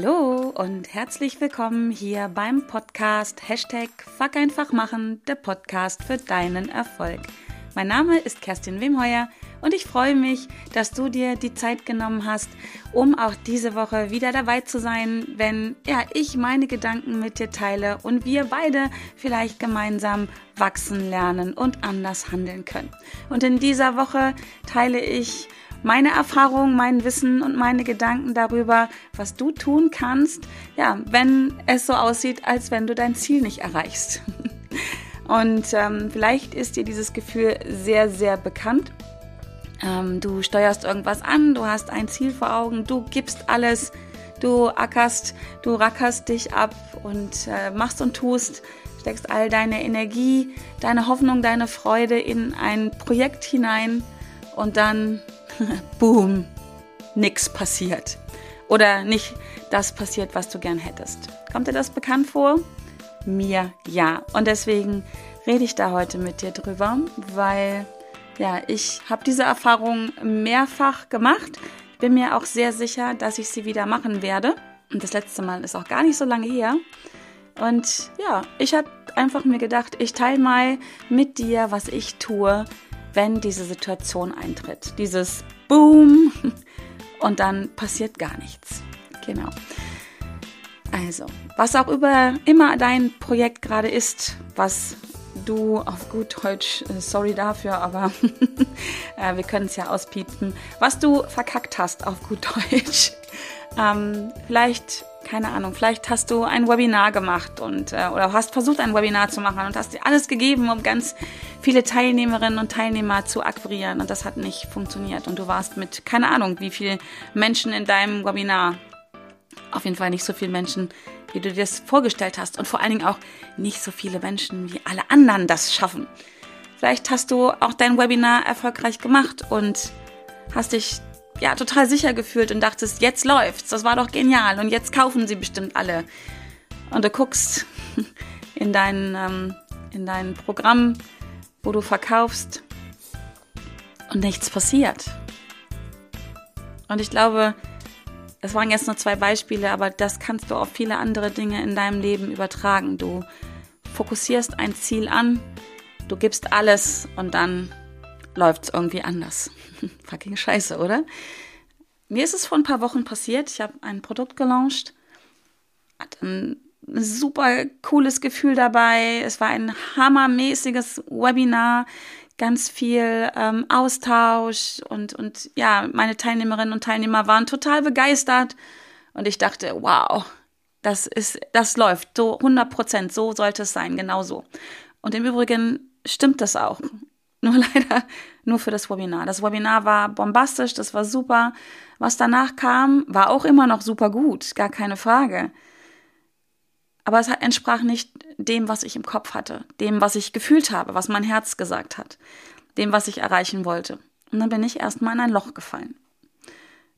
Hallo und herzlich willkommen hier beim Podcast Hashtag Fuck einfach machen, der Podcast für deinen Erfolg. Mein Name ist Kerstin Wemheuer und ich freue mich, dass du dir die Zeit genommen hast, um auch diese Woche wieder dabei zu sein, wenn ja, ich meine Gedanken mit dir teile und wir beide vielleicht gemeinsam wachsen lernen und anders handeln können. Und in dieser Woche teile ich meine Erfahrungen, mein Wissen und meine Gedanken darüber, was du tun kannst, ja, wenn es so aussieht, als wenn du dein Ziel nicht erreichst. Und ähm, vielleicht ist dir dieses Gefühl sehr, sehr bekannt. Ähm, du steuerst irgendwas an, du hast ein Ziel vor Augen, du gibst alles, du ackerst, du rackerst dich ab und äh, machst und tust, steckst all deine Energie, deine Hoffnung, deine Freude in ein Projekt hinein und dann boom, nix passiert. Oder nicht das passiert, was du gern hättest. Kommt dir das bekannt vor? Mir ja. Und deswegen rede ich da heute mit dir drüber, weil ja, ich habe diese Erfahrung mehrfach gemacht. Bin mir auch sehr sicher, dass ich sie wieder machen werde. Und das letzte Mal ist auch gar nicht so lange her. Und ja, ich habe einfach mir gedacht, ich teile mal mit dir, was ich tue, wenn diese Situation eintritt. Dieses Boom und dann passiert gar nichts. Genau. Also, was auch über immer dein Projekt gerade ist, was du auf gut Deutsch, äh, sorry dafür, aber äh, wir können es ja auspiepen, was du verkackt hast auf gut Deutsch. Ähm, vielleicht keine Ahnung, vielleicht hast du ein Webinar gemacht und äh, oder hast versucht ein Webinar zu machen und hast dir alles gegeben, um ganz viele Teilnehmerinnen und Teilnehmer zu akquirieren und das hat nicht funktioniert und du warst mit keine Ahnung, wie viele Menschen in deinem Webinar. Auf jeden Fall nicht so viele Menschen, wie du dir das vorgestellt hast und vor allen Dingen auch nicht so viele Menschen, wie alle anderen das schaffen. Vielleicht hast du auch dein Webinar erfolgreich gemacht und hast dich ja, total sicher gefühlt und dachtest, jetzt läuft's, das war doch genial und jetzt kaufen sie bestimmt alle. Und du guckst in dein, ähm, in dein Programm, wo du verkaufst und nichts passiert. Und ich glaube, es waren jetzt nur zwei Beispiele, aber das kannst du auf viele andere Dinge in deinem Leben übertragen. Du fokussierst ein Ziel an, du gibst alles und dann läuft es irgendwie anders. Fucking scheiße, oder? Mir ist es vor ein paar Wochen passiert. Ich habe ein Produkt gelauncht, hatte ein super cooles Gefühl dabei. Es war ein hammermäßiges Webinar, ganz viel ähm, Austausch und, und ja, meine Teilnehmerinnen und Teilnehmer waren total begeistert. Und ich dachte, wow, das ist, das läuft so 100 Prozent, so sollte es sein, genau so. Und im Übrigen stimmt das auch. Nur leider nur für das Webinar. Das Webinar war bombastisch, das war super. Was danach kam, war auch immer noch super gut, gar keine Frage. Aber es entsprach nicht dem, was ich im Kopf hatte, dem, was ich gefühlt habe, was mein Herz gesagt hat, dem, was ich erreichen wollte. Und dann bin ich erstmal in ein Loch gefallen.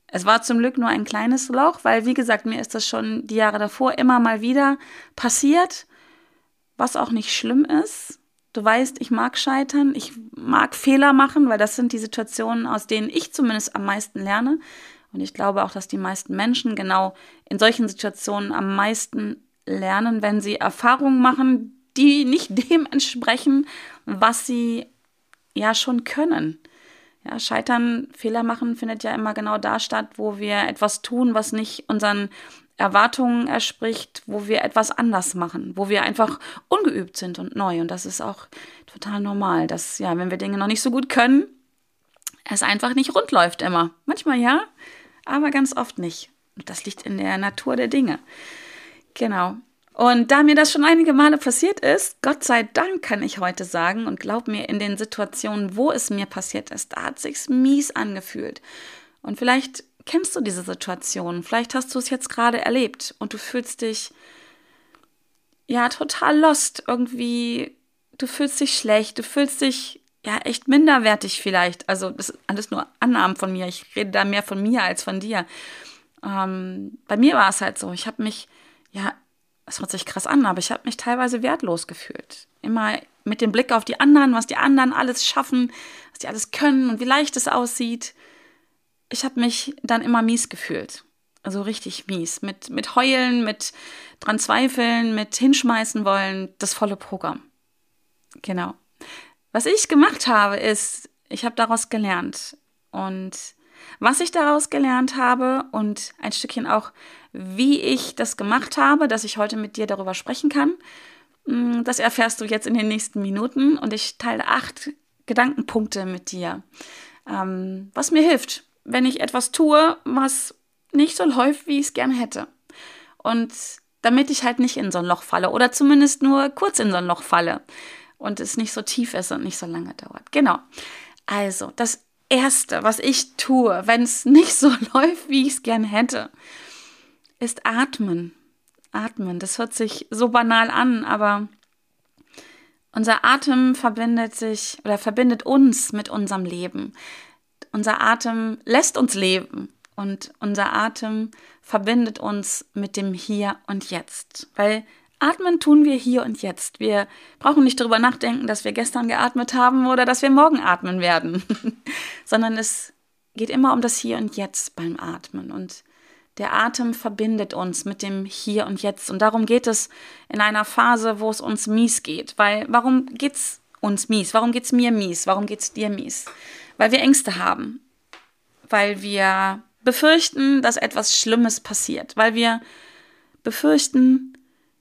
Es war zum Glück nur ein kleines Loch, weil, wie gesagt, mir ist das schon die Jahre davor immer mal wieder passiert, was auch nicht schlimm ist. Du weißt, ich mag scheitern, ich mag Fehler machen, weil das sind die Situationen, aus denen ich zumindest am meisten lerne. Und ich glaube auch, dass die meisten Menschen genau in solchen Situationen am meisten lernen, wenn sie Erfahrungen machen, die nicht dem entsprechen, was sie ja schon können. Ja, Scheitern, Fehler machen findet ja immer genau da statt, wo wir etwas tun, was nicht unseren Erwartungen erspricht, wo wir etwas anders machen, wo wir einfach ungeübt sind und neu. Und das ist auch total normal, dass, ja, wenn wir Dinge noch nicht so gut können, es einfach nicht rund läuft immer. Manchmal ja, aber ganz oft nicht. Und das liegt in der Natur der Dinge. Genau. Und da mir das schon einige Male passiert ist, Gott sei Dank kann ich heute sagen und glaub mir, in den Situationen, wo es mir passiert ist, da hat sich's mies angefühlt. Und vielleicht kennst du diese Situation? Vielleicht hast du es jetzt gerade erlebt und du fühlst dich ja total lost irgendwie. Du fühlst dich schlecht, du fühlst dich ja echt minderwertig vielleicht. Also das ist alles nur Annahmen von mir. Ich rede da mehr von mir als von dir. Ähm, bei mir war es halt so. Ich habe mich ja, es hört sich krass an, aber ich habe mich teilweise wertlos gefühlt. Immer mit dem Blick auf die anderen, was die anderen alles schaffen, was die alles können und wie leicht es aussieht ich habe mich dann immer mies gefühlt. Also richtig mies. Mit, mit Heulen, mit dran zweifeln, mit hinschmeißen wollen, das volle Programm. Genau. Was ich gemacht habe, ist, ich habe daraus gelernt. Und was ich daraus gelernt habe und ein Stückchen auch, wie ich das gemacht habe, dass ich heute mit dir darüber sprechen kann, mm, das erfährst du jetzt in den nächsten Minuten. Und ich teile acht Gedankenpunkte mit dir, ähm, was mir hilft, wenn ich etwas tue, was nicht so läuft, wie ich es gerne hätte. Und damit ich halt nicht in so ein Loch falle oder zumindest nur kurz in so ein Loch falle und es nicht so tief ist und nicht so lange dauert. Genau. Also, das Erste, was ich tue, wenn es nicht so läuft, wie ich es gerne hätte, ist atmen. Atmen. Das hört sich so banal an, aber unser Atem verbindet sich oder verbindet uns mit unserem Leben. Unser Atem lässt uns leben und unser Atem verbindet uns mit dem Hier und Jetzt. Weil atmen tun wir hier und jetzt. Wir brauchen nicht darüber nachdenken, dass wir gestern geatmet haben oder dass wir morgen atmen werden, sondern es geht immer um das Hier und Jetzt beim Atmen. Und der Atem verbindet uns mit dem Hier und Jetzt. Und darum geht es in einer Phase, wo es uns mies geht. Weil warum geht es uns mies? Warum geht es mir mies? Warum geht es dir mies? Weil wir Ängste haben. Weil wir befürchten, dass etwas Schlimmes passiert, weil wir befürchten,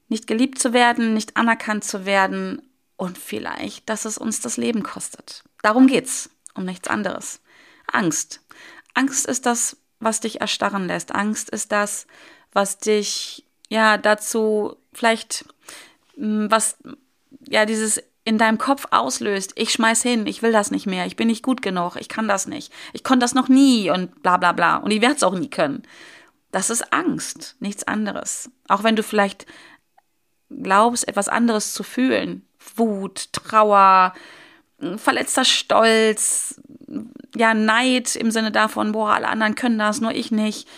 nicht geliebt zu werden, nicht anerkannt zu werden und vielleicht, dass es uns das Leben kostet. Darum geht's, um nichts anderes. Angst. Angst ist das, was dich erstarren lässt. Angst ist das, was dich ja dazu vielleicht hm, was ja dieses in deinem Kopf auslöst, ich schmeiß hin, ich will das nicht mehr, ich bin nicht gut genug, ich kann das nicht, ich konnte das noch nie und bla bla bla. Und ich werde es auch nie können. Das ist Angst, nichts anderes. Auch wenn du vielleicht glaubst, etwas anderes zu fühlen. Wut, Trauer, verletzter Stolz, ja, Neid im Sinne davon, boah, alle anderen können das, nur ich nicht.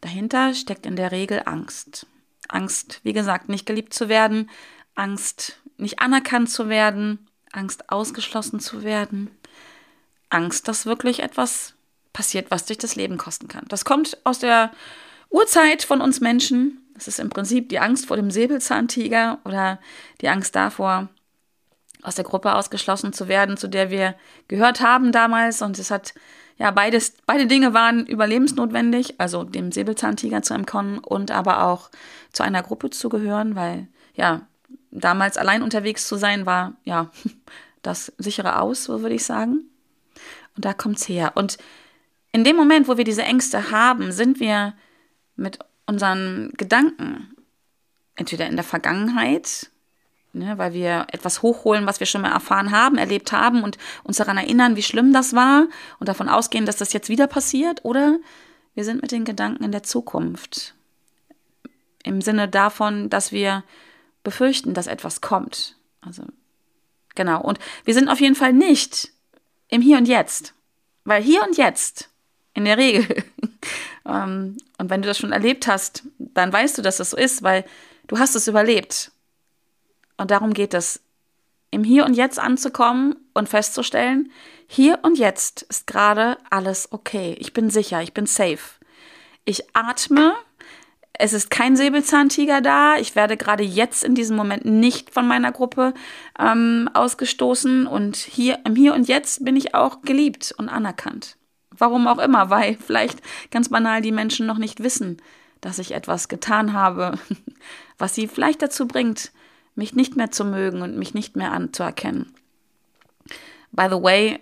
Dahinter steckt in der Regel Angst. Angst, wie gesagt, nicht geliebt zu werden, Angst, nicht anerkannt zu werden, Angst, ausgeschlossen zu werden, Angst, dass wirklich etwas passiert, was dich das Leben kosten kann. Das kommt aus der Urzeit von uns Menschen. Das ist im Prinzip die Angst vor dem Säbelzahntiger oder die Angst davor, aus der Gruppe ausgeschlossen zu werden, zu der wir gehört haben damals. Und es hat, ja, beides, beide Dinge waren überlebensnotwendig, also dem Säbelzahntiger zu entkommen und aber auch zu einer Gruppe zu gehören, weil, ja, damals allein unterwegs zu sein, war ja das sichere Aus, so würde ich sagen. Und da kommt es her. Und in dem Moment, wo wir diese Ängste haben, sind wir mit unseren Gedanken entweder in der Vergangenheit, ne, weil wir etwas hochholen, was wir schon mal erfahren haben, erlebt haben und uns daran erinnern, wie schlimm das war und davon ausgehen, dass das jetzt wieder passiert, oder wir sind mit den Gedanken in der Zukunft. Im Sinne davon, dass wir befürchten, dass etwas kommt. Also, genau. Und wir sind auf jeden Fall nicht im Hier und Jetzt. Weil hier und jetzt, in der Regel, ähm, und wenn du das schon erlebt hast, dann weißt du, dass das so ist, weil du hast es überlebt. Und darum geht es, im Hier und Jetzt anzukommen und festzustellen, hier und jetzt ist gerade alles okay. Ich bin sicher, ich bin safe. Ich atme es ist kein Säbelzahntiger da. Ich werde gerade jetzt in diesem Moment nicht von meiner Gruppe ähm, ausgestoßen. Und hier im Hier und Jetzt bin ich auch geliebt und anerkannt. Warum auch immer, weil vielleicht ganz banal die Menschen noch nicht wissen, dass ich etwas getan habe, was sie vielleicht dazu bringt, mich nicht mehr zu mögen und mich nicht mehr anzuerkennen. By the way,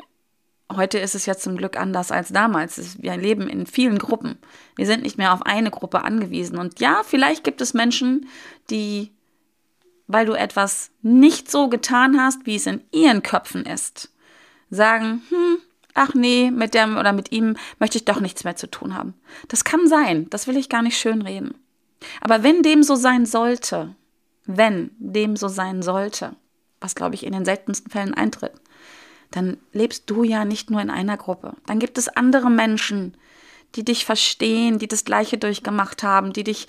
Heute ist es ja zum Glück anders als damals. Wir leben in vielen Gruppen. Wir sind nicht mehr auf eine Gruppe angewiesen. Und ja, vielleicht gibt es Menschen, die, weil du etwas nicht so getan hast, wie es in ihren Köpfen ist, sagen, hm, ach nee, mit dem oder mit ihm möchte ich doch nichts mehr zu tun haben. Das kann sein. Das will ich gar nicht schönreden. Aber wenn dem so sein sollte, wenn dem so sein sollte, was glaube ich in den seltensten Fällen eintritt, dann lebst du ja nicht nur in einer Gruppe. Dann gibt es andere Menschen, die dich verstehen, die das Gleiche durchgemacht haben, die dich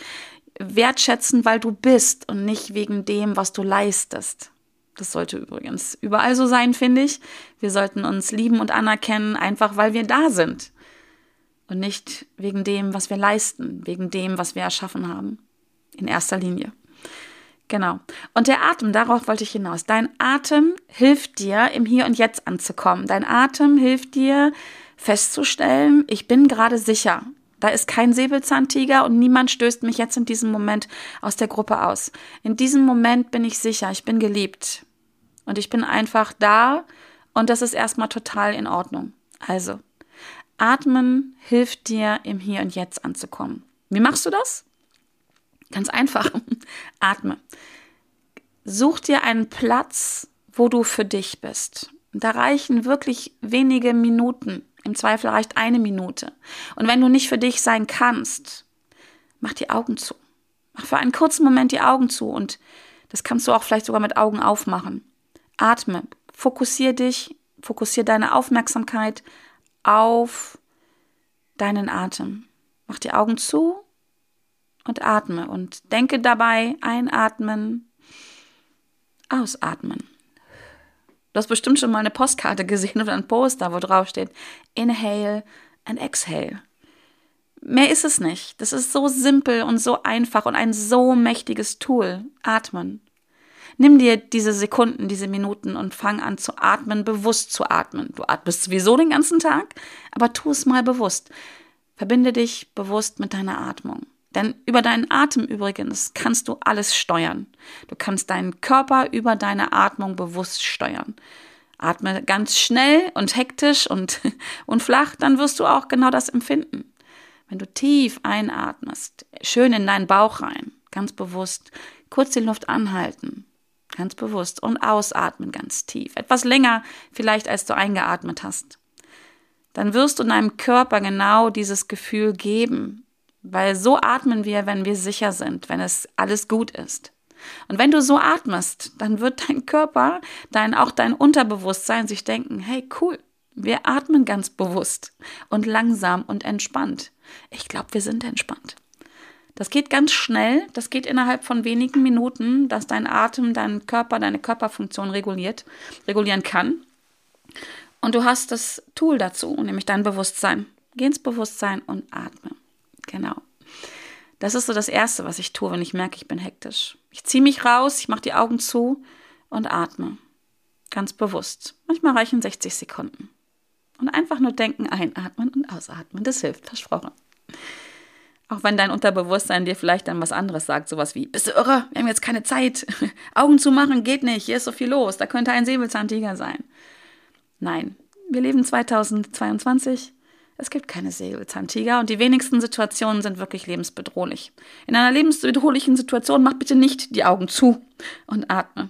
wertschätzen, weil du bist und nicht wegen dem, was du leistest. Das sollte übrigens überall so sein, finde ich. Wir sollten uns lieben und anerkennen, einfach weil wir da sind. und nicht wegen dem, was wir leisten, wegen dem, was wir erschaffen haben. In erster Linie. Genau. Und der Atem, darauf wollte ich hinaus. Dein Atem hilft dir, im Hier und Jetzt anzukommen. Dein Atem hilft dir festzustellen, ich bin gerade sicher. Da ist kein Säbelzahntiger und niemand stößt mich jetzt in diesem Moment aus der Gruppe aus. In diesem Moment bin ich sicher, ich bin geliebt. Und ich bin einfach da und das ist erstmal total in Ordnung. Also, atmen hilft dir, im Hier und Jetzt anzukommen. Wie machst du das? Ganz einfach. Atme. Such dir einen Platz, wo du für dich bist. Da reichen wirklich wenige Minuten. Im Zweifel reicht eine Minute. Und wenn du nicht für dich sein kannst, mach die Augen zu. Mach für einen kurzen Moment die Augen zu und das kannst du auch vielleicht sogar mit Augen aufmachen. Atme. Fokussier dich, fokussier deine Aufmerksamkeit auf deinen Atem. Mach die Augen zu und atme und denke dabei einatmen, ausatmen. Du hast bestimmt schon mal eine Postkarte gesehen oder ein Poster, wo drauf steht Inhale and Exhale. Mehr ist es nicht. Das ist so simpel und so einfach und ein so mächtiges Tool. Atmen. Nimm dir diese Sekunden, diese Minuten und fang an zu atmen, bewusst zu atmen. Du atmest sowieso den ganzen Tag, aber tu es mal bewusst. Verbinde dich bewusst mit deiner Atmung. Denn über deinen Atem übrigens kannst du alles steuern. Du kannst deinen Körper über deine Atmung bewusst steuern. Atme ganz schnell und hektisch und, und flach, dann wirst du auch genau das empfinden. Wenn du tief einatmest, schön in deinen Bauch rein, ganz bewusst, kurz die Luft anhalten, ganz bewusst und ausatmen ganz tief, etwas länger vielleicht als du eingeatmet hast, dann wirst du deinem Körper genau dieses Gefühl geben, weil so atmen wir, wenn wir sicher sind, wenn es alles gut ist. Und wenn du so atmest, dann wird dein Körper, dein, auch dein Unterbewusstsein sich denken, hey, cool, wir atmen ganz bewusst und langsam und entspannt. Ich glaube, wir sind entspannt. Das geht ganz schnell, das geht innerhalb von wenigen Minuten, dass dein Atem deinen Körper, deine Körperfunktion reguliert, regulieren kann. Und du hast das Tool dazu, nämlich dein Bewusstsein. Geh ins Bewusstsein und atme. Genau. Das ist so das Erste, was ich tue, wenn ich merke, ich bin hektisch. Ich ziehe mich raus, ich mache die Augen zu und atme. Ganz bewusst. Manchmal reichen 60 Sekunden. Und einfach nur denken, einatmen und ausatmen. Das hilft, versprochen. Auch wenn dein Unterbewusstsein dir vielleicht dann was anderes sagt, sowas wie, bist du irre? Wir haben jetzt keine Zeit. Augen zu machen geht nicht, hier ist so viel los, da könnte ein Säbelzahntiger sein. Nein, wir leben 2022 es gibt keine Säbelzahntiger und die wenigsten Situationen sind wirklich lebensbedrohlich. In einer lebensbedrohlichen Situation mach bitte nicht die Augen zu und atme.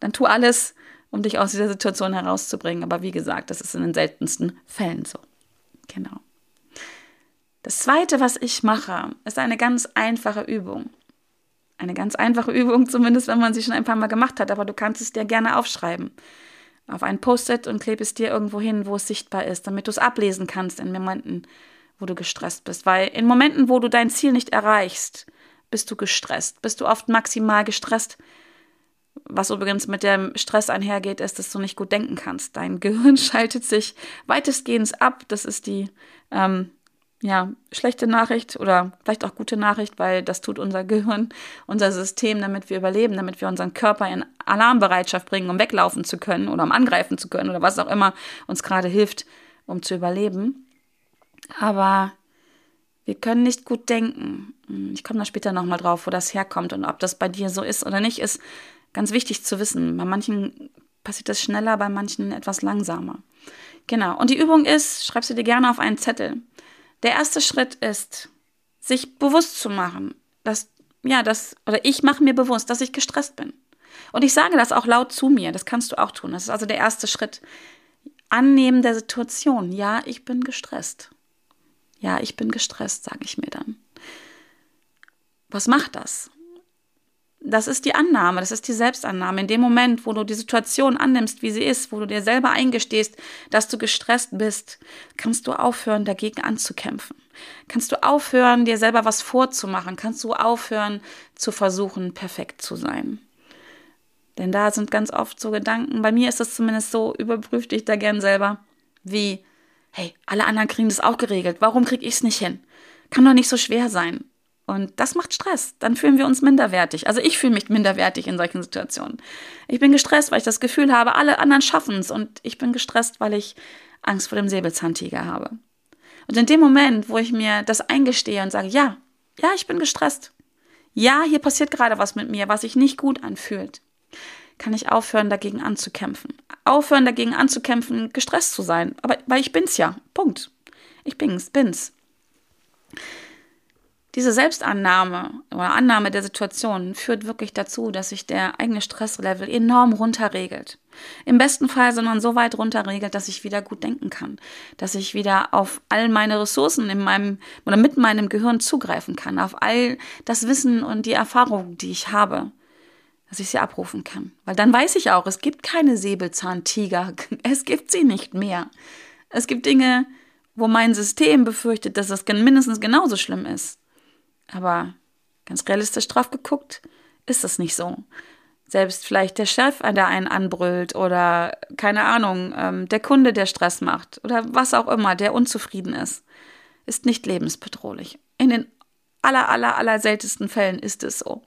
Dann tu alles, um dich aus dieser Situation herauszubringen. Aber wie gesagt, das ist in den seltensten Fällen so. Genau. Das zweite, was ich mache, ist eine ganz einfache Übung. Eine ganz einfache Übung, zumindest wenn man sie schon ein paar Mal gemacht hat, aber du kannst es dir gerne aufschreiben auf ein Post-it und klebe es dir irgendwo hin, wo es sichtbar ist, damit du es ablesen kannst in Momenten, wo du gestresst bist. Weil in Momenten, wo du dein Ziel nicht erreichst, bist du gestresst. Bist du oft maximal gestresst. Was übrigens mit dem Stress einhergeht, ist, dass du nicht gut denken kannst. Dein Gehirn schaltet sich weitestgehend ab. Das ist die ähm, ja, schlechte Nachricht oder vielleicht auch gute Nachricht, weil das tut unser Gehirn, unser System, damit wir überleben, damit wir unseren Körper in Alarmbereitschaft bringen, um weglaufen zu können oder um angreifen zu können oder was auch immer uns gerade hilft, um zu überleben. Aber wir können nicht gut denken. Ich komme da später nochmal drauf, wo das herkommt und ob das bei dir so ist oder nicht, ist ganz wichtig zu wissen. Bei manchen passiert das schneller, bei manchen etwas langsamer. Genau. Und die Übung ist, schreibst du dir gerne auf einen Zettel. Der erste Schritt ist, sich bewusst zu machen, dass, ja, das, oder ich mache mir bewusst, dass ich gestresst bin. Und ich sage das auch laut zu mir, das kannst du auch tun. Das ist also der erste Schritt. Annehmen der Situation. Ja, ich bin gestresst. Ja, ich bin gestresst, sage ich mir dann. Was macht das? Das ist die Annahme, das ist die Selbstannahme. In dem Moment, wo du die Situation annimmst, wie sie ist, wo du dir selber eingestehst, dass du gestresst bist, kannst du aufhören, dagegen anzukämpfen. Kannst du aufhören, dir selber was vorzumachen. Kannst du aufhören, zu versuchen, perfekt zu sein. Denn da sind ganz oft so Gedanken, bei mir ist es zumindest so, überprüf dich da gern selber, wie, hey, alle anderen kriegen das auch geregelt, warum krieg ich es nicht hin? Kann doch nicht so schwer sein. Und das macht Stress. Dann fühlen wir uns minderwertig. Also ich fühle mich minderwertig in solchen Situationen. Ich bin gestresst, weil ich das Gefühl habe, alle anderen schaffen es. Und ich bin gestresst, weil ich Angst vor dem Säbelzahntiger habe. Und in dem Moment, wo ich mir das eingestehe und sage, ja, ja, ich bin gestresst. Ja, hier passiert gerade was mit mir, was sich nicht gut anfühlt. Kann ich aufhören, dagegen anzukämpfen. Aufhören, dagegen anzukämpfen, gestresst zu sein. Aber weil ich bin's ja. Punkt. Ich bin's, bin's diese Selbstannahme oder Annahme der Situation führt wirklich dazu, dass sich der eigene Stresslevel enorm runterregelt. Im besten Fall, sondern so weit runterregelt, dass ich wieder gut denken kann, dass ich wieder auf all meine Ressourcen in meinem oder mit meinem Gehirn zugreifen kann, auf all das Wissen und die Erfahrungen, die ich habe, dass ich sie abrufen kann. Weil dann weiß ich auch, es gibt keine Säbelzahntiger, es gibt sie nicht mehr. Es gibt Dinge, wo mein System befürchtet, dass das mindestens genauso schlimm ist. Aber ganz realistisch drauf geguckt, ist das nicht so. Selbst vielleicht der Chef, der einen anbrüllt oder keine Ahnung, ähm, der Kunde, der Stress macht oder was auch immer, der unzufrieden ist, ist nicht lebensbedrohlich. In den aller, aller, aller seltensten Fällen ist es so.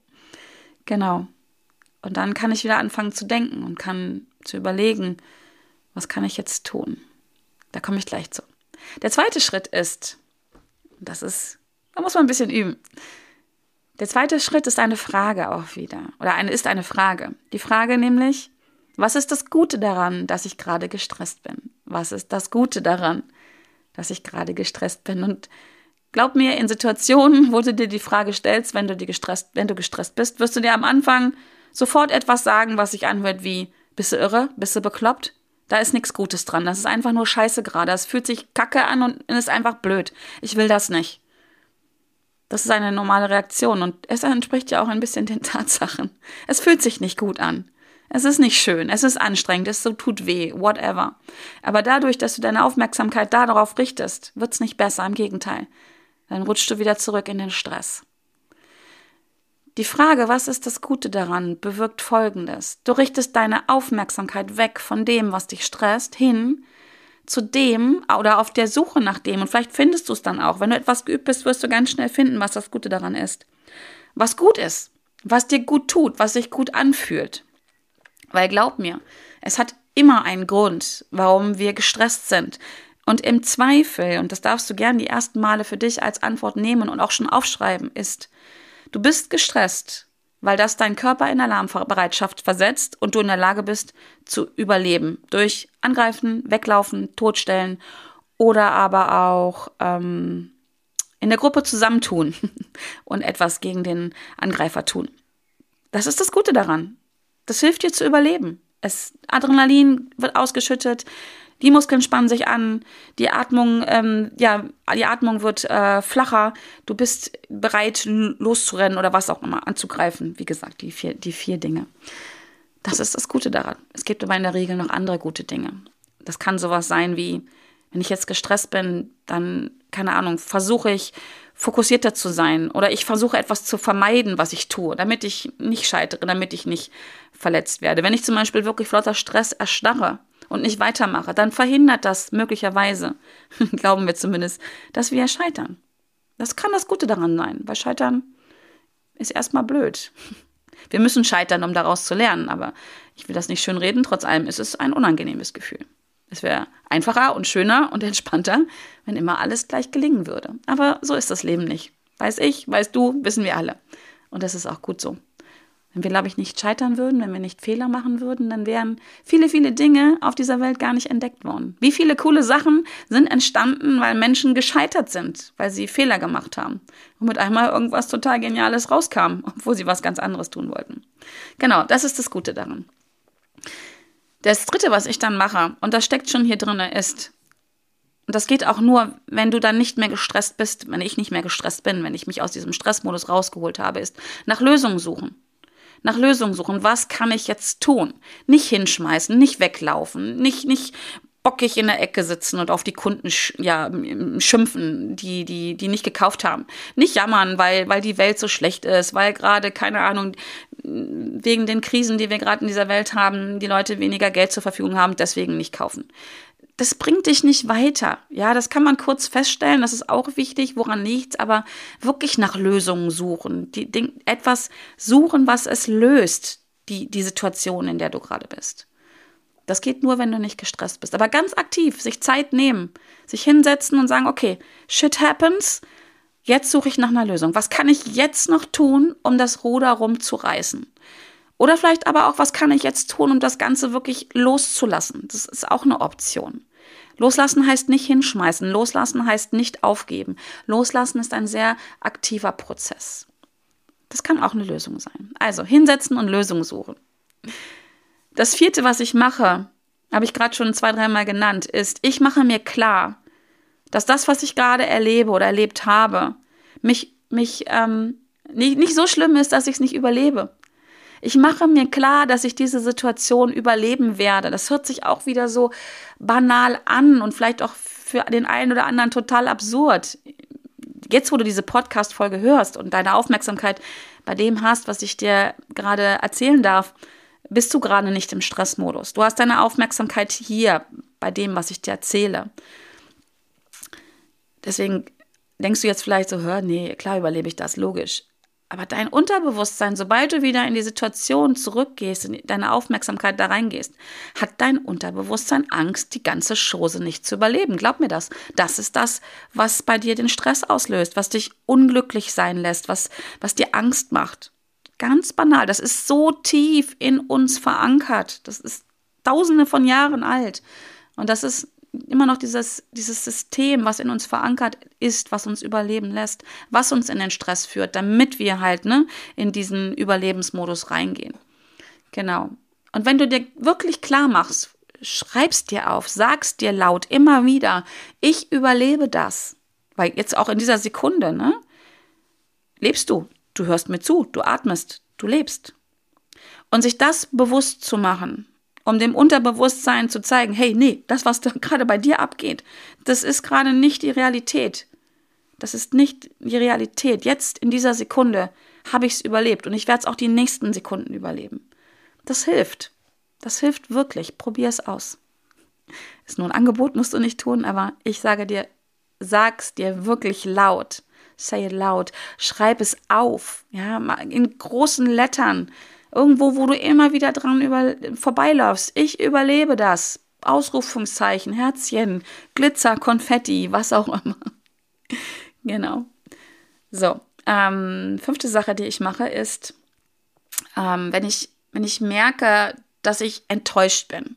Genau. Und dann kann ich wieder anfangen zu denken und kann zu überlegen, was kann ich jetzt tun? Da komme ich gleich zu. Der zweite Schritt ist, das ist da muss man ein bisschen üben. Der zweite Schritt ist eine Frage auch wieder. Oder eine ist eine Frage. Die Frage nämlich, was ist das Gute daran, dass ich gerade gestresst bin? Was ist das Gute daran, dass ich gerade gestresst bin? Und glaub mir, in Situationen, wo du dir die Frage stellst, wenn du, die gestresst, wenn du gestresst bist, wirst du dir am Anfang sofort etwas sagen, was sich anhört wie, bist du irre? Bist du bekloppt? Da ist nichts Gutes dran. Das ist einfach nur Scheiße gerade. Es fühlt sich kacke an und ist einfach blöd. Ich will das nicht. Das ist eine normale Reaktion und es entspricht ja auch ein bisschen den Tatsachen. Es fühlt sich nicht gut an. Es ist nicht schön, es ist anstrengend, es tut weh, whatever. Aber dadurch, dass du deine Aufmerksamkeit darauf richtest, wird es nicht besser, im Gegenteil. Dann rutschst du wieder zurück in den Stress. Die Frage, was ist das Gute daran, bewirkt Folgendes. Du richtest deine Aufmerksamkeit weg von dem, was dich stresst, hin zu dem oder auf der Suche nach dem. Und vielleicht findest du es dann auch. Wenn du etwas geübt bist, wirst du ganz schnell finden, was das Gute daran ist. Was gut ist, was dir gut tut, was sich gut anfühlt. Weil glaub mir, es hat immer einen Grund, warum wir gestresst sind. Und im Zweifel, und das darfst du gern die ersten Male für dich als Antwort nehmen und auch schon aufschreiben, ist, du bist gestresst, weil das dein Körper in Alarmbereitschaft versetzt und du in der Lage bist zu überleben durch Angreifen, Weglaufen, Totstellen oder aber auch ähm, in der Gruppe zusammentun und etwas gegen den Angreifer tun. Das ist das Gute daran. Das hilft dir zu überleben. Es, Adrenalin wird ausgeschüttet, die Muskeln spannen sich an, die Atmung, ähm, ja, die Atmung wird äh, flacher, du bist bereit, loszurennen oder was auch immer, anzugreifen. Wie gesagt, die vier, die vier Dinge. Das ist das Gute daran. Es gibt aber in der Regel noch andere gute Dinge. Das kann sowas sein wie, wenn ich jetzt gestresst bin, dann, keine Ahnung, versuche ich fokussierter zu sein oder ich versuche etwas zu vermeiden, was ich tue, damit ich nicht scheitere, damit ich nicht verletzt werde. Wenn ich zum Beispiel wirklich flotter Stress erstarre, und nicht weitermache, dann verhindert das möglicherweise, glauben wir zumindest, dass wir scheitern. Das kann das Gute daran sein, weil Scheitern ist erstmal blöd. Wir müssen scheitern, um daraus zu lernen, aber ich will das nicht schön reden, trotz allem ist es ein unangenehmes Gefühl. Es wäre einfacher und schöner und entspannter, wenn immer alles gleich gelingen würde. Aber so ist das Leben nicht. Weiß ich, weißt du, wissen wir alle. Und das ist auch gut so. Wenn wir, glaube ich, nicht scheitern würden, wenn wir nicht Fehler machen würden, dann wären viele, viele Dinge auf dieser Welt gar nicht entdeckt worden. Wie viele coole Sachen sind entstanden, weil Menschen gescheitert sind, weil sie Fehler gemacht haben und mit einmal irgendwas total Geniales rauskam, obwohl sie was ganz anderes tun wollten. Genau, das ist das Gute daran. Das Dritte, was ich dann mache, und das steckt schon hier drin, ist, und das geht auch nur, wenn du dann nicht mehr gestresst bist, wenn ich nicht mehr gestresst bin, wenn ich mich aus diesem Stressmodus rausgeholt habe, ist nach Lösungen suchen nach Lösungen suchen. Was kann ich jetzt tun? Nicht hinschmeißen, nicht weglaufen, nicht, nicht bockig in der Ecke sitzen und auf die Kunden ja, schimpfen, die, die, die nicht gekauft haben. Nicht jammern, weil, weil die Welt so schlecht ist, weil gerade, keine Ahnung, wegen den Krisen, die wir gerade in dieser Welt haben, die Leute weniger Geld zur Verfügung haben, deswegen nicht kaufen. Das bringt dich nicht weiter. Ja, das kann man kurz feststellen, das ist auch wichtig, woran liegt aber wirklich nach Lösungen suchen, die, die, etwas suchen, was es löst, die, die Situation, in der du gerade bist. Das geht nur, wenn du nicht gestresst bist. Aber ganz aktiv, sich Zeit nehmen, sich hinsetzen und sagen, okay, shit happens, jetzt suche ich nach einer Lösung. Was kann ich jetzt noch tun, um das Ruder rumzureißen? Oder vielleicht aber auch, was kann ich jetzt tun, um das Ganze wirklich loszulassen? Das ist auch eine Option. Loslassen heißt nicht hinschmeißen. Loslassen heißt nicht aufgeben. Loslassen ist ein sehr aktiver Prozess. Das kann auch eine Lösung sein. Also hinsetzen und Lösungen suchen. Das vierte, was ich mache, habe ich gerade schon zwei, dreimal genannt, ist, ich mache mir klar, dass das, was ich gerade erlebe oder erlebt habe, mich, mich ähm, nicht, nicht so schlimm ist, dass ich es nicht überlebe. Ich mache mir klar, dass ich diese Situation überleben werde. Das hört sich auch wieder so banal an und vielleicht auch für den einen oder anderen total absurd. Jetzt, wo du diese Podcast-Folge hörst und deine Aufmerksamkeit bei dem hast, was ich dir gerade erzählen darf, bist du gerade nicht im Stressmodus. Du hast deine Aufmerksamkeit hier bei dem, was ich dir erzähle. Deswegen denkst du jetzt vielleicht so, hör, nee, klar überlebe ich das, logisch. Aber dein Unterbewusstsein, sobald du wieder in die Situation zurückgehst, in deine Aufmerksamkeit da reingehst, hat dein Unterbewusstsein Angst, die ganze Chose nicht zu überleben. Glaub mir das. Das ist das, was bei dir den Stress auslöst, was dich unglücklich sein lässt, was, was dir Angst macht. Ganz banal. Das ist so tief in uns verankert. Das ist tausende von Jahren alt. Und das ist immer noch dieses, dieses System, was in uns verankert ist, was uns überleben lässt, was uns in den Stress führt, damit wir halt ne, in diesen Überlebensmodus reingehen. Genau. Und wenn du dir wirklich klar machst, schreibst dir auf, sagst dir laut immer wieder, ich überlebe das. Weil jetzt auch in dieser Sekunde, ne? Lebst du, du hörst mir zu, du atmest, du lebst. Und sich das bewusst zu machen, um dem Unterbewusstsein zu zeigen, hey, nee, das, was da gerade bei dir abgeht, das ist gerade nicht die Realität. Das ist nicht die Realität. Jetzt in dieser Sekunde habe ich es überlebt und ich werde es auch die nächsten Sekunden überleben. Das hilft. Das hilft wirklich. Probier es aus. Ist nur ein Angebot, musst du nicht tun, aber ich sage dir, sag's dir wirklich laut. Say it loud. Schreib es auf. Ja, in großen Lettern. Irgendwo, wo du immer wieder dran über, vorbeiläufst. Ich überlebe das. Ausrufungszeichen, Herzchen, Glitzer, Konfetti, was auch immer. genau. So, ähm, fünfte Sache, die ich mache, ist, ähm, wenn, ich, wenn ich merke, dass ich enttäuscht bin.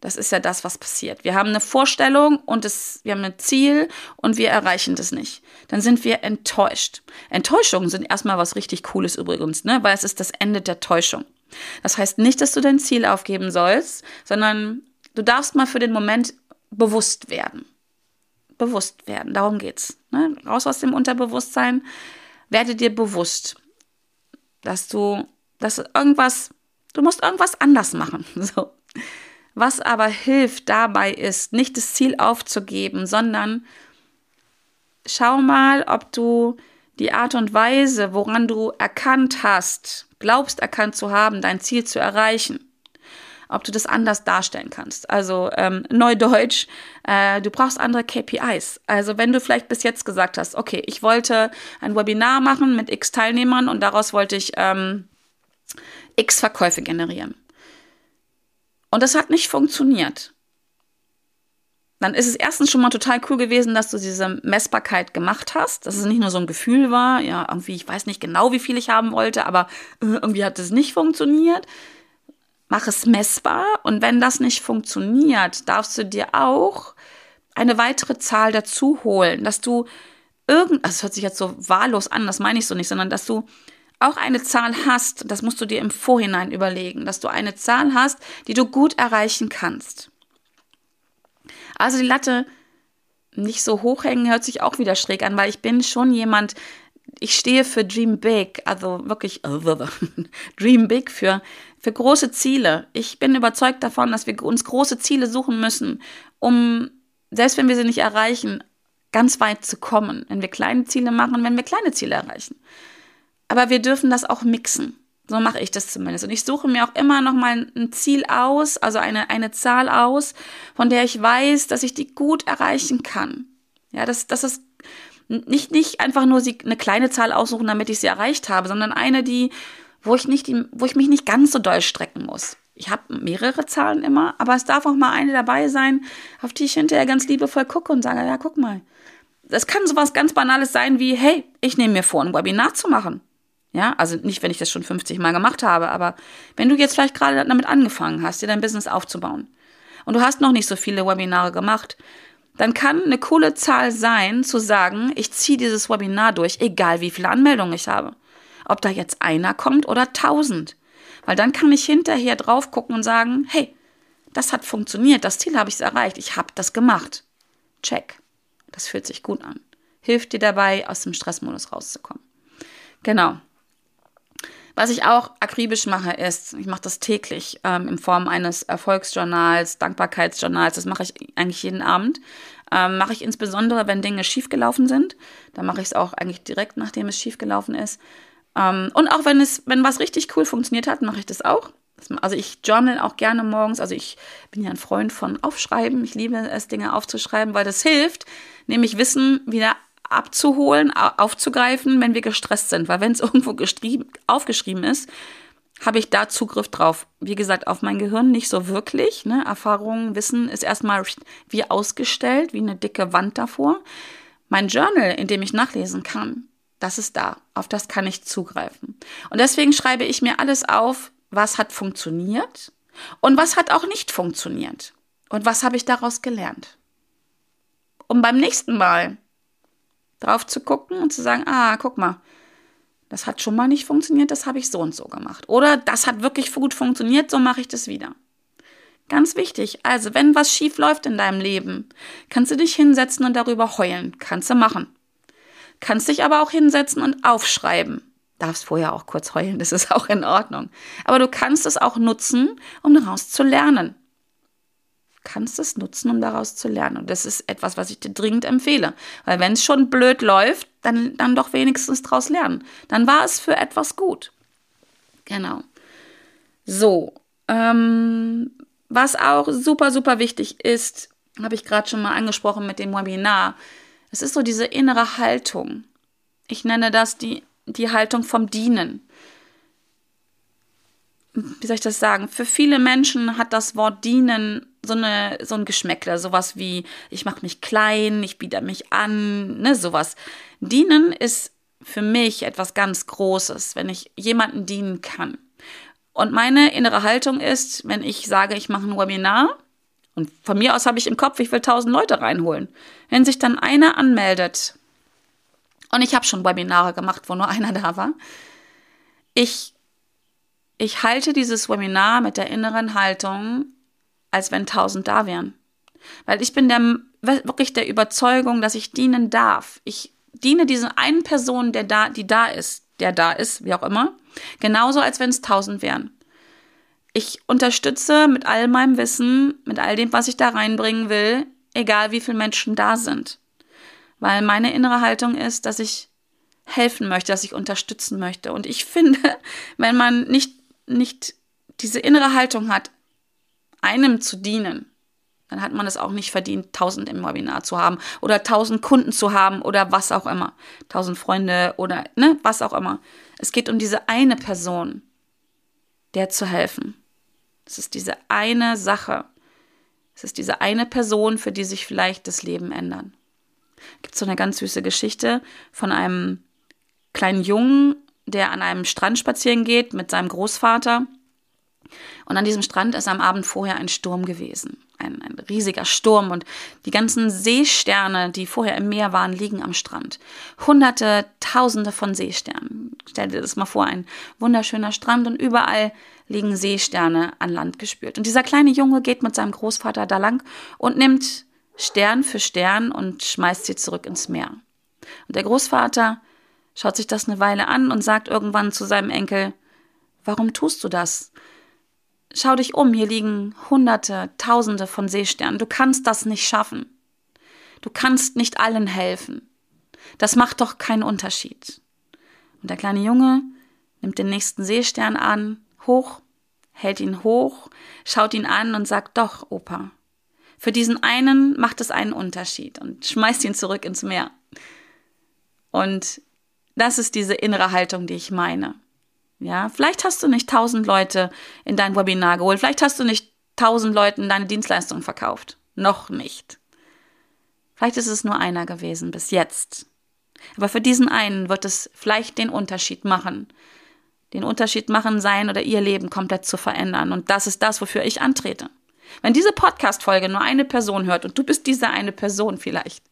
Das ist ja das, was passiert. Wir haben eine Vorstellung und es, wir haben ein Ziel und wir erreichen das nicht. Dann sind wir enttäuscht. Enttäuschungen sind erstmal was richtig Cooles übrigens, ne? weil es ist das Ende der Täuschung. Das heißt nicht, dass du dein Ziel aufgeben sollst, sondern du darfst mal für den Moment bewusst werden. Bewusst werden, darum geht's. Ne? Raus aus dem Unterbewusstsein, werde dir bewusst, dass du, dass irgendwas, du musst irgendwas anders machen. So. Was aber hilft dabei ist, nicht das Ziel aufzugeben, sondern schau mal, ob du die Art und Weise, woran du erkannt hast, glaubst erkannt zu haben, dein Ziel zu erreichen, ob du das anders darstellen kannst. Also ähm, Neudeutsch, äh, du brauchst andere KPIs. Also wenn du vielleicht bis jetzt gesagt hast, okay, ich wollte ein Webinar machen mit x Teilnehmern und daraus wollte ich ähm, x Verkäufe generieren. Und das hat nicht funktioniert. Dann ist es erstens schon mal total cool gewesen, dass du diese Messbarkeit gemacht hast, dass es nicht nur so ein Gefühl war, ja, irgendwie, ich weiß nicht genau, wie viel ich haben wollte, aber äh, irgendwie hat es nicht funktioniert. Mach es messbar und wenn das nicht funktioniert, darfst du dir auch eine weitere Zahl dazu holen, dass du irgend, also das hört sich jetzt so wahllos an, das meine ich so nicht, sondern dass du auch eine Zahl hast, das musst du dir im Vorhinein überlegen, dass du eine Zahl hast, die du gut erreichen kannst. Also die Latte nicht so hochhängen hört sich auch wieder schräg an, weil ich bin schon jemand, ich stehe für Dream Big, also wirklich Dream Big für, für große Ziele. Ich bin überzeugt davon, dass wir uns große Ziele suchen müssen, um, selbst wenn wir sie nicht erreichen, ganz weit zu kommen. Wenn wir kleine Ziele machen, wenn wir kleine Ziele erreichen. Aber wir dürfen das auch mixen. So mache ich das zumindest. Und ich suche mir auch immer noch mal ein Ziel aus, also eine, eine Zahl aus, von der ich weiß, dass ich die gut erreichen kann. Ja, das, das ist nicht, nicht einfach nur sie, eine kleine Zahl aussuchen, damit ich sie erreicht habe, sondern eine, die, wo ich nicht, wo ich mich nicht ganz so doll strecken muss. Ich habe mehrere Zahlen immer, aber es darf auch mal eine dabei sein, auf die ich hinterher ganz liebevoll gucke und sage, ja, guck mal. Das kann sowas ganz Banales sein wie, hey, ich nehme mir vor, ein Webinar zu machen. Ja, also nicht, wenn ich das schon 50 Mal gemacht habe, aber wenn du jetzt vielleicht gerade damit angefangen hast, dir dein Business aufzubauen und du hast noch nicht so viele Webinare gemacht, dann kann eine coole Zahl sein, zu sagen, ich ziehe dieses Webinar durch, egal wie viele Anmeldungen ich habe. Ob da jetzt einer kommt oder tausend. Weil dann kann ich hinterher drauf gucken und sagen, hey, das hat funktioniert, das Ziel habe ich erreicht, ich habe das gemacht. Check. Das fühlt sich gut an. Hilft dir dabei, aus dem Stressmodus rauszukommen. Genau. Was ich auch akribisch mache, ist, ich mache das täglich ähm, in Form eines Erfolgsjournals, Dankbarkeitsjournals, das mache ich eigentlich jeden Abend. Ähm, mache ich insbesondere, wenn Dinge schiefgelaufen sind. Da mache ich es auch eigentlich direkt, nachdem es schiefgelaufen ist. Ähm, und auch wenn es, wenn was richtig cool funktioniert hat, mache ich das auch. Also ich journal auch gerne morgens. Also ich bin ja ein Freund von Aufschreiben. Ich liebe es, Dinge aufzuschreiben, weil das hilft, nämlich Wissen wieder abzuholen, aufzugreifen, wenn wir gestresst sind. Weil wenn es irgendwo aufgeschrieben ist, habe ich da Zugriff drauf. Wie gesagt, auf mein Gehirn nicht so wirklich. Ne? Erfahrungen, Wissen ist erstmal wie ausgestellt, wie eine dicke Wand davor. Mein Journal, in dem ich nachlesen kann, das ist da. Auf das kann ich zugreifen. Und deswegen schreibe ich mir alles auf, was hat funktioniert und was hat auch nicht funktioniert. Und was habe ich daraus gelernt? Um beim nächsten Mal drauf zu gucken und zu sagen, ah, guck mal, das hat schon mal nicht funktioniert, das habe ich so und so gemacht. Oder das hat wirklich gut funktioniert, so mache ich das wieder. Ganz wichtig. Also, wenn was schief läuft in deinem Leben, kannst du dich hinsetzen und darüber heulen. Kannst du machen. Kannst dich aber auch hinsetzen und aufschreiben. Darfst vorher auch kurz heulen, das ist auch in Ordnung. Aber du kannst es auch nutzen, um daraus zu lernen kannst es nutzen, um daraus zu lernen. Und das ist etwas, was ich dir dringend empfehle. Weil wenn es schon blöd läuft, dann, dann doch wenigstens daraus lernen. Dann war es für etwas gut. Genau. So, ähm, was auch super, super wichtig ist, habe ich gerade schon mal angesprochen mit dem Webinar. Es ist so diese innere Haltung. Ich nenne das die, die Haltung vom Dienen wie soll ich das sagen? Für viele Menschen hat das Wort dienen so, eine, so ein Geschmäckler, sowas wie, ich mache mich klein, ich biete mich an, ne, sowas. Dienen ist für mich etwas ganz Großes, wenn ich jemanden dienen kann. Und meine innere Haltung ist, wenn ich sage, ich mache ein Webinar, und von mir aus habe ich im Kopf, ich will tausend Leute reinholen. Wenn sich dann einer anmeldet, und ich habe schon Webinare gemacht, wo nur einer da war, ich ich halte dieses Webinar mit der inneren Haltung, als wenn tausend da wären. Weil ich bin der, wirklich der Überzeugung, dass ich dienen darf. Ich diene dieser einen Person, der da, die da ist, der da ist, wie auch immer, genauso als wenn es tausend wären. Ich unterstütze mit all meinem Wissen, mit all dem, was ich da reinbringen will, egal wie viele Menschen da sind. Weil meine innere Haltung ist, dass ich helfen möchte, dass ich unterstützen möchte. Und ich finde, wenn man nicht nicht diese innere Haltung hat, einem zu dienen, dann hat man es auch nicht verdient, tausend im Webinar zu haben oder tausend Kunden zu haben oder was auch immer. Tausend Freunde oder ne, was auch immer. Es geht um diese eine Person, der zu helfen. Es ist diese eine Sache. Es ist diese eine Person, für die sich vielleicht das Leben ändern. Gibt so eine ganz süße Geschichte von einem kleinen Jungen, der an einem Strand spazieren geht mit seinem Großvater. Und an diesem Strand ist am Abend vorher ein Sturm gewesen. Ein, ein, riesiger Sturm und die ganzen Seesterne, die vorher im Meer waren, liegen am Strand. Hunderte, Tausende von Seesternen. Stell dir das mal vor, ein wunderschöner Strand und überall liegen Seesterne an Land gespült. Und dieser kleine Junge geht mit seinem Großvater da lang und nimmt Stern für Stern und schmeißt sie zurück ins Meer. Und der Großvater schaut sich das eine Weile an und sagt irgendwann zu seinem Enkel, warum tust du das? Schau dich um, hier liegen Hunderte, Tausende von Seesternen. Du kannst das nicht schaffen. Du kannst nicht allen helfen. Das macht doch keinen Unterschied. Und der kleine Junge nimmt den nächsten Seestern an, hoch, hält ihn hoch, schaut ihn an und sagt, doch, Opa, für diesen einen macht es einen Unterschied und schmeißt ihn zurück ins Meer. Und das ist diese innere Haltung, die ich meine. Ja, vielleicht hast du nicht tausend Leute in dein Webinar geholt, vielleicht hast du nicht tausend Leuten deine Dienstleistung verkauft. Noch nicht. Vielleicht ist es nur einer gewesen bis jetzt. Aber für diesen einen wird es vielleicht den Unterschied machen. Den Unterschied machen, sein oder ihr Leben komplett zu verändern. Und das ist das, wofür ich antrete. Wenn diese Podcast-Folge nur eine Person hört und du bist diese eine Person vielleicht,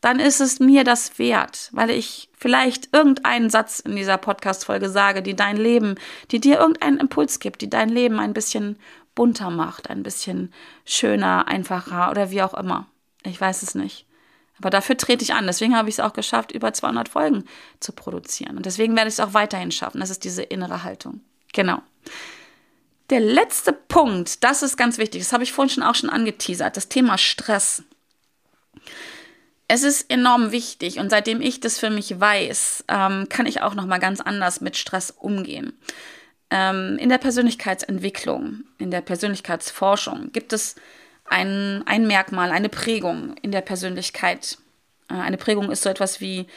dann ist es mir das wert, weil ich vielleicht irgendeinen Satz in dieser Podcast-Folge sage, die dein Leben, die dir irgendeinen Impuls gibt, die dein Leben ein bisschen bunter macht, ein bisschen schöner, einfacher oder wie auch immer. Ich weiß es nicht. Aber dafür trete ich an. Deswegen habe ich es auch geschafft, über 200 Folgen zu produzieren. Und deswegen werde ich es auch weiterhin schaffen. Das ist diese innere Haltung. Genau. Der letzte Punkt, das ist ganz wichtig. Das habe ich vorhin schon auch schon angeteasert. Das Thema Stress es ist enorm wichtig und seitdem ich das für mich weiß, ähm, kann ich auch noch mal ganz anders mit Stress umgehen. Ähm, in der Persönlichkeitsentwicklung, in der Persönlichkeitsforschung gibt es ein, ein Merkmal, eine Prägung in der Persönlichkeit. Äh, eine Prägung ist so etwas wie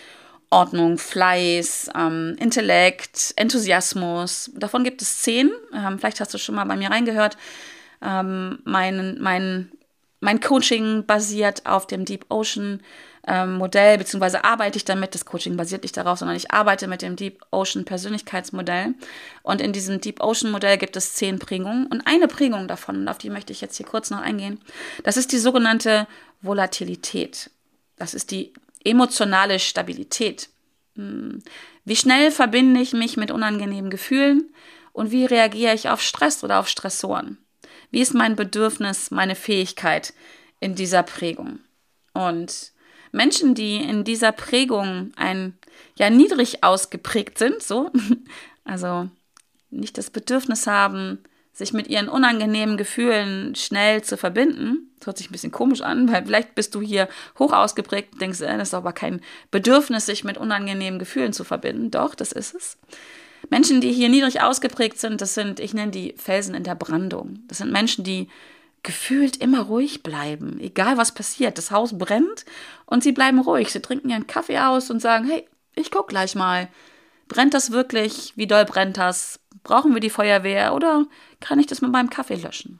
Ordnung, Fleiß, ähm, Intellekt, Enthusiasmus. Davon gibt es zehn. Ähm, vielleicht hast du schon mal bei mir reingehört. Ähm, mein, mein mein Coaching basiert auf dem Deep Ocean ähm, Modell, beziehungsweise arbeite ich damit. Das Coaching basiert nicht darauf, sondern ich arbeite mit dem Deep Ocean Persönlichkeitsmodell. Und in diesem Deep Ocean Modell gibt es zehn Prägungen. Und eine Prägung davon, auf die möchte ich jetzt hier kurz noch eingehen, das ist die sogenannte Volatilität. Das ist die emotionale Stabilität. Hm. Wie schnell verbinde ich mich mit unangenehmen Gefühlen und wie reagiere ich auf Stress oder auf Stressoren? Wie ist mein Bedürfnis, meine Fähigkeit in dieser Prägung? Und Menschen, die in dieser Prägung ein ja niedrig ausgeprägt sind, so, also nicht das Bedürfnis haben, sich mit ihren unangenehmen Gefühlen schnell zu verbinden. Das hört sich ein bisschen komisch an, weil vielleicht bist du hier hoch ausgeprägt und denkst, äh, das ist aber kein Bedürfnis, sich mit unangenehmen Gefühlen zu verbinden. Doch, das ist es. Menschen, die hier niedrig ausgeprägt sind, das sind, ich nenne die Felsen in der Brandung. Das sind Menschen, die gefühlt immer ruhig bleiben, egal was passiert. Das Haus brennt und sie bleiben ruhig. Sie trinken ihren Kaffee aus und sagen, hey, ich guck gleich mal. Brennt das wirklich? Wie doll brennt das? Brauchen wir die Feuerwehr oder kann ich das mit meinem Kaffee löschen?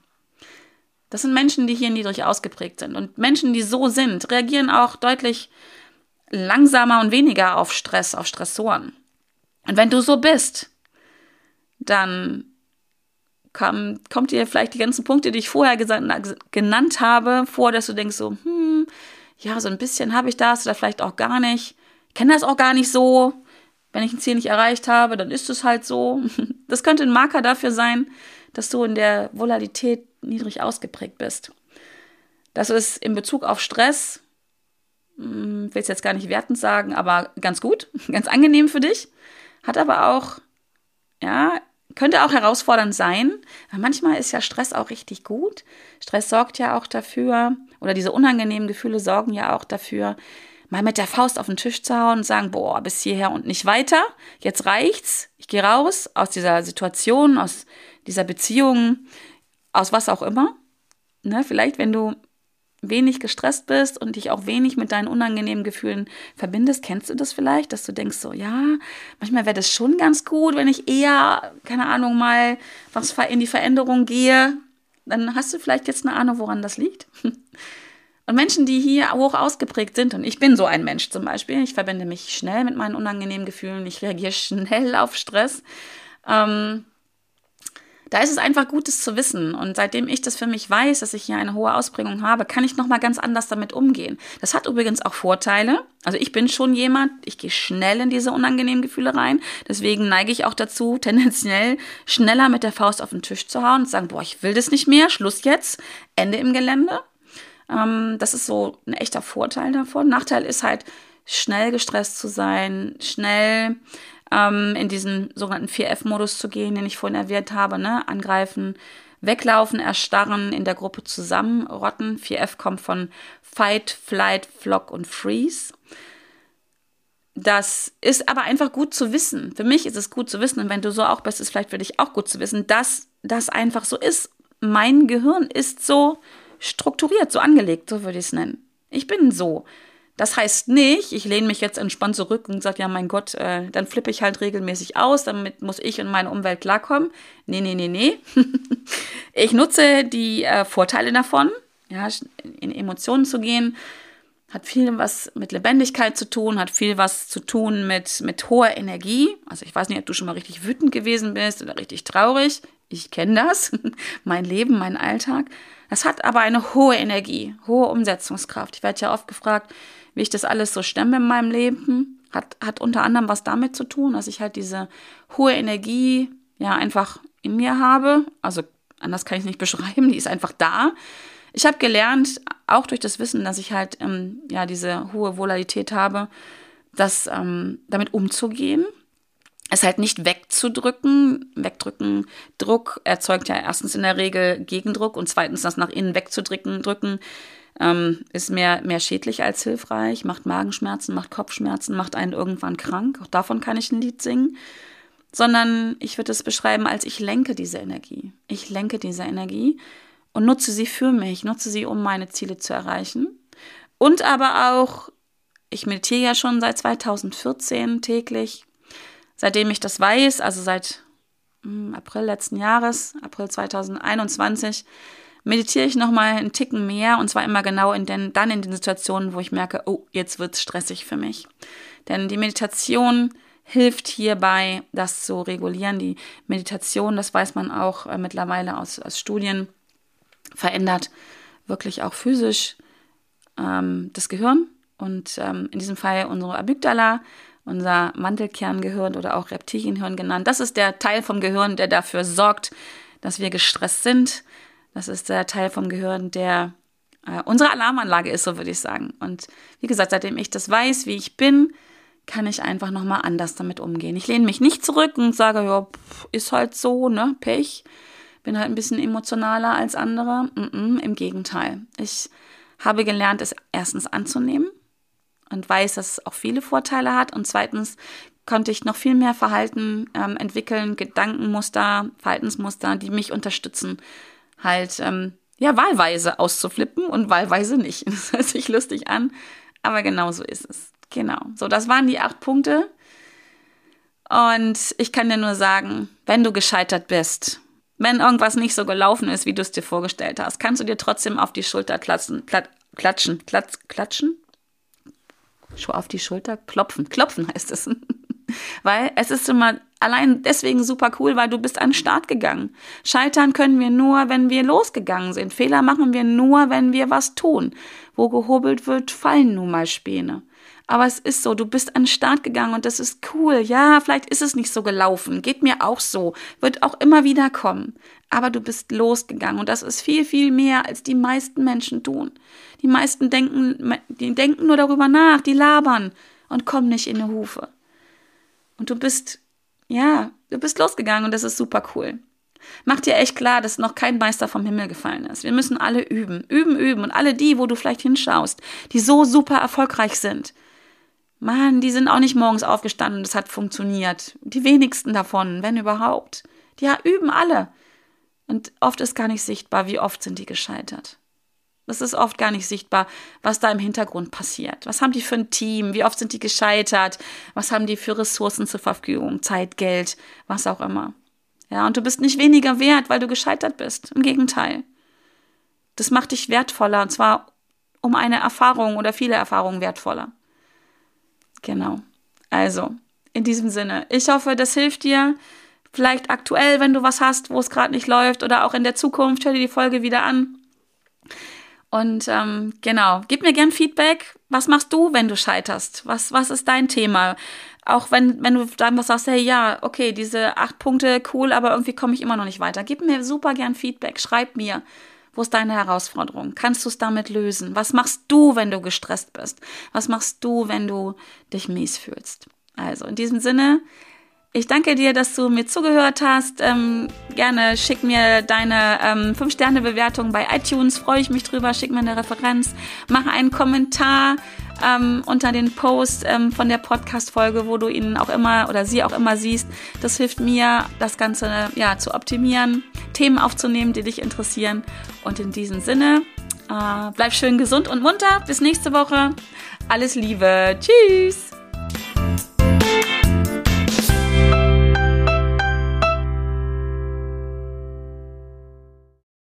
Das sind Menschen, die hier niedrig ausgeprägt sind. Und Menschen, die so sind, reagieren auch deutlich langsamer und weniger auf Stress, auf Stressoren. Und wenn du so bist, dann komm, kommt dir vielleicht die ganzen Punkte, die ich vorher genannt habe, vor, dass du denkst so, hm, ja, so ein bisschen habe ich das oder vielleicht auch gar nicht. Ich kenne das auch gar nicht so. Wenn ich ein Ziel nicht erreicht habe, dann ist es halt so. Das könnte ein Marker dafür sein, dass du in der Volatilität niedrig ausgeprägt bist. Das ist in Bezug auf Stress, hm, will es jetzt gar nicht wertend sagen, aber ganz gut, ganz angenehm für dich. Hat aber auch, ja, könnte auch herausfordernd sein. Weil manchmal ist ja Stress auch richtig gut. Stress sorgt ja auch dafür, oder diese unangenehmen Gefühle sorgen ja auch dafür, mal mit der Faust auf den Tisch zu hauen und sagen, boah, bis hierher und nicht weiter. Jetzt reicht's. Ich gehe raus aus dieser Situation, aus dieser Beziehung, aus was auch immer. Ne, vielleicht, wenn du wenig gestresst bist und dich auch wenig mit deinen unangenehmen Gefühlen verbindest, kennst du das vielleicht, dass du denkst so, ja, manchmal wäre das schon ganz gut, wenn ich eher, keine Ahnung, mal was in die Veränderung gehe. Dann hast du vielleicht jetzt eine Ahnung, woran das liegt. Und Menschen, die hier hoch ausgeprägt sind, und ich bin so ein Mensch zum Beispiel, ich verbinde mich schnell mit meinen unangenehmen Gefühlen, ich reagiere schnell auf Stress. Ähm, da ist es einfach Gutes zu wissen. Und seitdem ich das für mich weiß, dass ich hier eine hohe Ausprägung habe, kann ich nochmal ganz anders damit umgehen. Das hat übrigens auch Vorteile. Also ich bin schon jemand, ich gehe schnell in diese unangenehmen Gefühle rein. Deswegen neige ich auch dazu, tendenziell schneller mit der Faust auf den Tisch zu hauen und zu sagen, boah, ich will das nicht mehr, Schluss jetzt, Ende im Gelände. Ähm, das ist so ein echter Vorteil davon. Nachteil ist halt, schnell gestresst zu sein, schnell ähm, in diesen sogenannten 4F-Modus zu gehen, den ich vorhin erwähnt habe, ne? Angreifen, weglaufen, erstarren, in der Gruppe zusammenrotten. 4F kommt von Fight, Flight, Flock und Freeze. das ist aber einfach gut zu wissen. Für mich ist es gut zu wissen und wenn du so auch bist, ist vielleicht für dich auch gut zu wissen, dass das einfach so ist. Mein Gehirn ist so strukturiert, so angelegt, so würde ich es nennen. Ich bin so. Das heißt nicht, ich lehne mich jetzt entspannt zurück und sage, ja, mein Gott, äh, dann flippe ich halt regelmäßig aus, damit muss ich und meine Umwelt klarkommen. Nee, nee, nee, nee. ich nutze die äh, Vorteile davon, ja, in Emotionen zu gehen, hat viel was mit Lebendigkeit zu tun, hat viel was zu tun mit, mit hoher Energie. Also ich weiß nicht, ob du schon mal richtig wütend gewesen bist oder richtig traurig. Ich kenne das, mein Leben, mein Alltag. Das hat aber eine hohe Energie, hohe Umsetzungskraft. Ich werde ja oft gefragt, wie ich das alles so stemme in meinem Leben. Hat, hat unter anderem was damit zu tun, dass ich halt diese hohe Energie ja einfach in mir habe. Also anders kann ich nicht beschreiben, die ist einfach da. Ich habe gelernt, auch durch das Wissen, dass ich halt ähm, ja diese hohe Volatilität habe, das ähm, damit umzugehen, es halt nicht wegzudrücken. Wegdrücken, Druck erzeugt ja erstens in der Regel Gegendruck und zweitens das nach innen wegzudrücken, drücken, ähm, ist mehr, mehr schädlich als hilfreich, macht Magenschmerzen, macht Kopfschmerzen, macht einen irgendwann krank. Auch davon kann ich ein Lied singen. Sondern ich würde es beschreiben als ich lenke diese Energie. Ich lenke diese Energie und nutze sie für mich, nutze sie, um meine Ziele zu erreichen. Und aber auch, ich meditiere ja schon seit 2014 täglich, seitdem ich das weiß, also seit hm, April letzten Jahres, April 2021, meditiere ich nochmal einen Ticken mehr und zwar immer genau in den, dann in den Situationen, wo ich merke, oh, jetzt wird es stressig für mich. Denn die Meditation hilft hierbei, das zu regulieren. Die Meditation, das weiß man auch äh, mittlerweile aus, aus Studien, verändert wirklich auch physisch ähm, das Gehirn und ähm, in diesem Fall unsere Amygdala, unser Mantelkerngehirn oder auch Reptilienhirn genannt. Das ist der Teil vom Gehirn, der dafür sorgt, dass wir gestresst sind. Das ist der Teil vom Gehirn, der äh, unsere Alarmanlage ist, so würde ich sagen. Und wie gesagt, seitdem ich das weiß, wie ich bin, kann ich einfach nochmal anders damit umgehen. Ich lehne mich nicht zurück und sage, ja, ist halt so, ne, Pech bin halt ein bisschen emotionaler als andere. Mm -mm, Im Gegenteil. Ich habe gelernt, es erstens anzunehmen und weiß, dass es auch viele Vorteile hat. Und zweitens konnte ich noch viel mehr Verhalten ähm, entwickeln, Gedankenmuster, Verhaltensmuster, die mich unterstützen, halt ähm, ja wahlweise auszuflippen und wahlweise nicht. Das hört sich lustig an, aber genau so ist es. Genau. So, das waren die acht Punkte. Und ich kann dir nur sagen, wenn du gescheitert bist, wenn irgendwas nicht so gelaufen ist, wie du es dir vorgestellt hast, kannst du dir trotzdem auf die Schulter klatschen, klatschen, klatsch, klatschen? Schon auf die Schulter klopfen, klopfen heißt es. weil es ist immer allein deswegen super cool, weil du bist an den Start gegangen. Scheitern können wir nur, wenn wir losgegangen sind. Fehler machen wir nur, wenn wir was tun. Wo gehobelt wird, fallen nun mal Späne. Aber es ist so, du bist an den Start gegangen und das ist cool. Ja, vielleicht ist es nicht so gelaufen. Geht mir auch so. Wird auch immer wieder kommen. Aber du bist losgegangen und das ist viel, viel mehr, als die meisten Menschen tun. Die meisten denken, die denken nur darüber nach, die labern und kommen nicht in eine Hufe. Und du bist, ja, du bist losgegangen und das ist super cool. Mach dir echt klar, dass noch kein Meister vom Himmel gefallen ist. Wir müssen alle üben, üben, üben. Und alle die, wo du vielleicht hinschaust, die so super erfolgreich sind, Mann, die sind auch nicht morgens aufgestanden und es hat funktioniert. Die wenigsten davon, wenn überhaupt. Die ja, üben alle. Und oft ist gar nicht sichtbar, wie oft sind die gescheitert. Es ist oft gar nicht sichtbar, was da im Hintergrund passiert. Was haben die für ein Team? Wie oft sind die gescheitert? Was haben die für Ressourcen zur Verfügung? Zeit, Geld, was auch immer. Ja, und du bist nicht weniger wert, weil du gescheitert bist. Im Gegenteil. Das macht dich wertvoller, und zwar um eine Erfahrung oder viele Erfahrungen wertvoller. Genau. Also, in diesem Sinne, ich hoffe, das hilft dir. Vielleicht aktuell, wenn du was hast, wo es gerade nicht läuft oder auch in der Zukunft, hör dir die Folge wieder an. Und ähm, genau, gib mir gern Feedback. Was machst du, wenn du scheiterst? Was, was ist dein Thema? Auch wenn, wenn du dann was sagst, hey, ja, okay, diese acht Punkte, cool, aber irgendwie komme ich immer noch nicht weiter. Gib mir super gern Feedback. Schreib mir. Wo ist deine Herausforderung? Kannst du es damit lösen? Was machst du, wenn du gestresst bist? Was machst du, wenn du dich mies fühlst? Also in diesem Sinne, Ich danke dir, dass du mir zugehört hast. Ähm, gerne schick mir deine ähm, 5-Sterne-Bewertung bei iTunes. Freue ich mich drüber. Schick mir eine Referenz. Mach einen Kommentar ähm, unter den Post ähm, von der Podcast-Folge, wo du ihn auch immer oder sie auch immer siehst. Das hilft mir, das Ganze ja, zu optimieren, Themen aufzunehmen, die dich interessieren. Und in diesem Sinne, äh, bleib schön gesund und munter. Bis nächste Woche. Alles Liebe. Tschüss.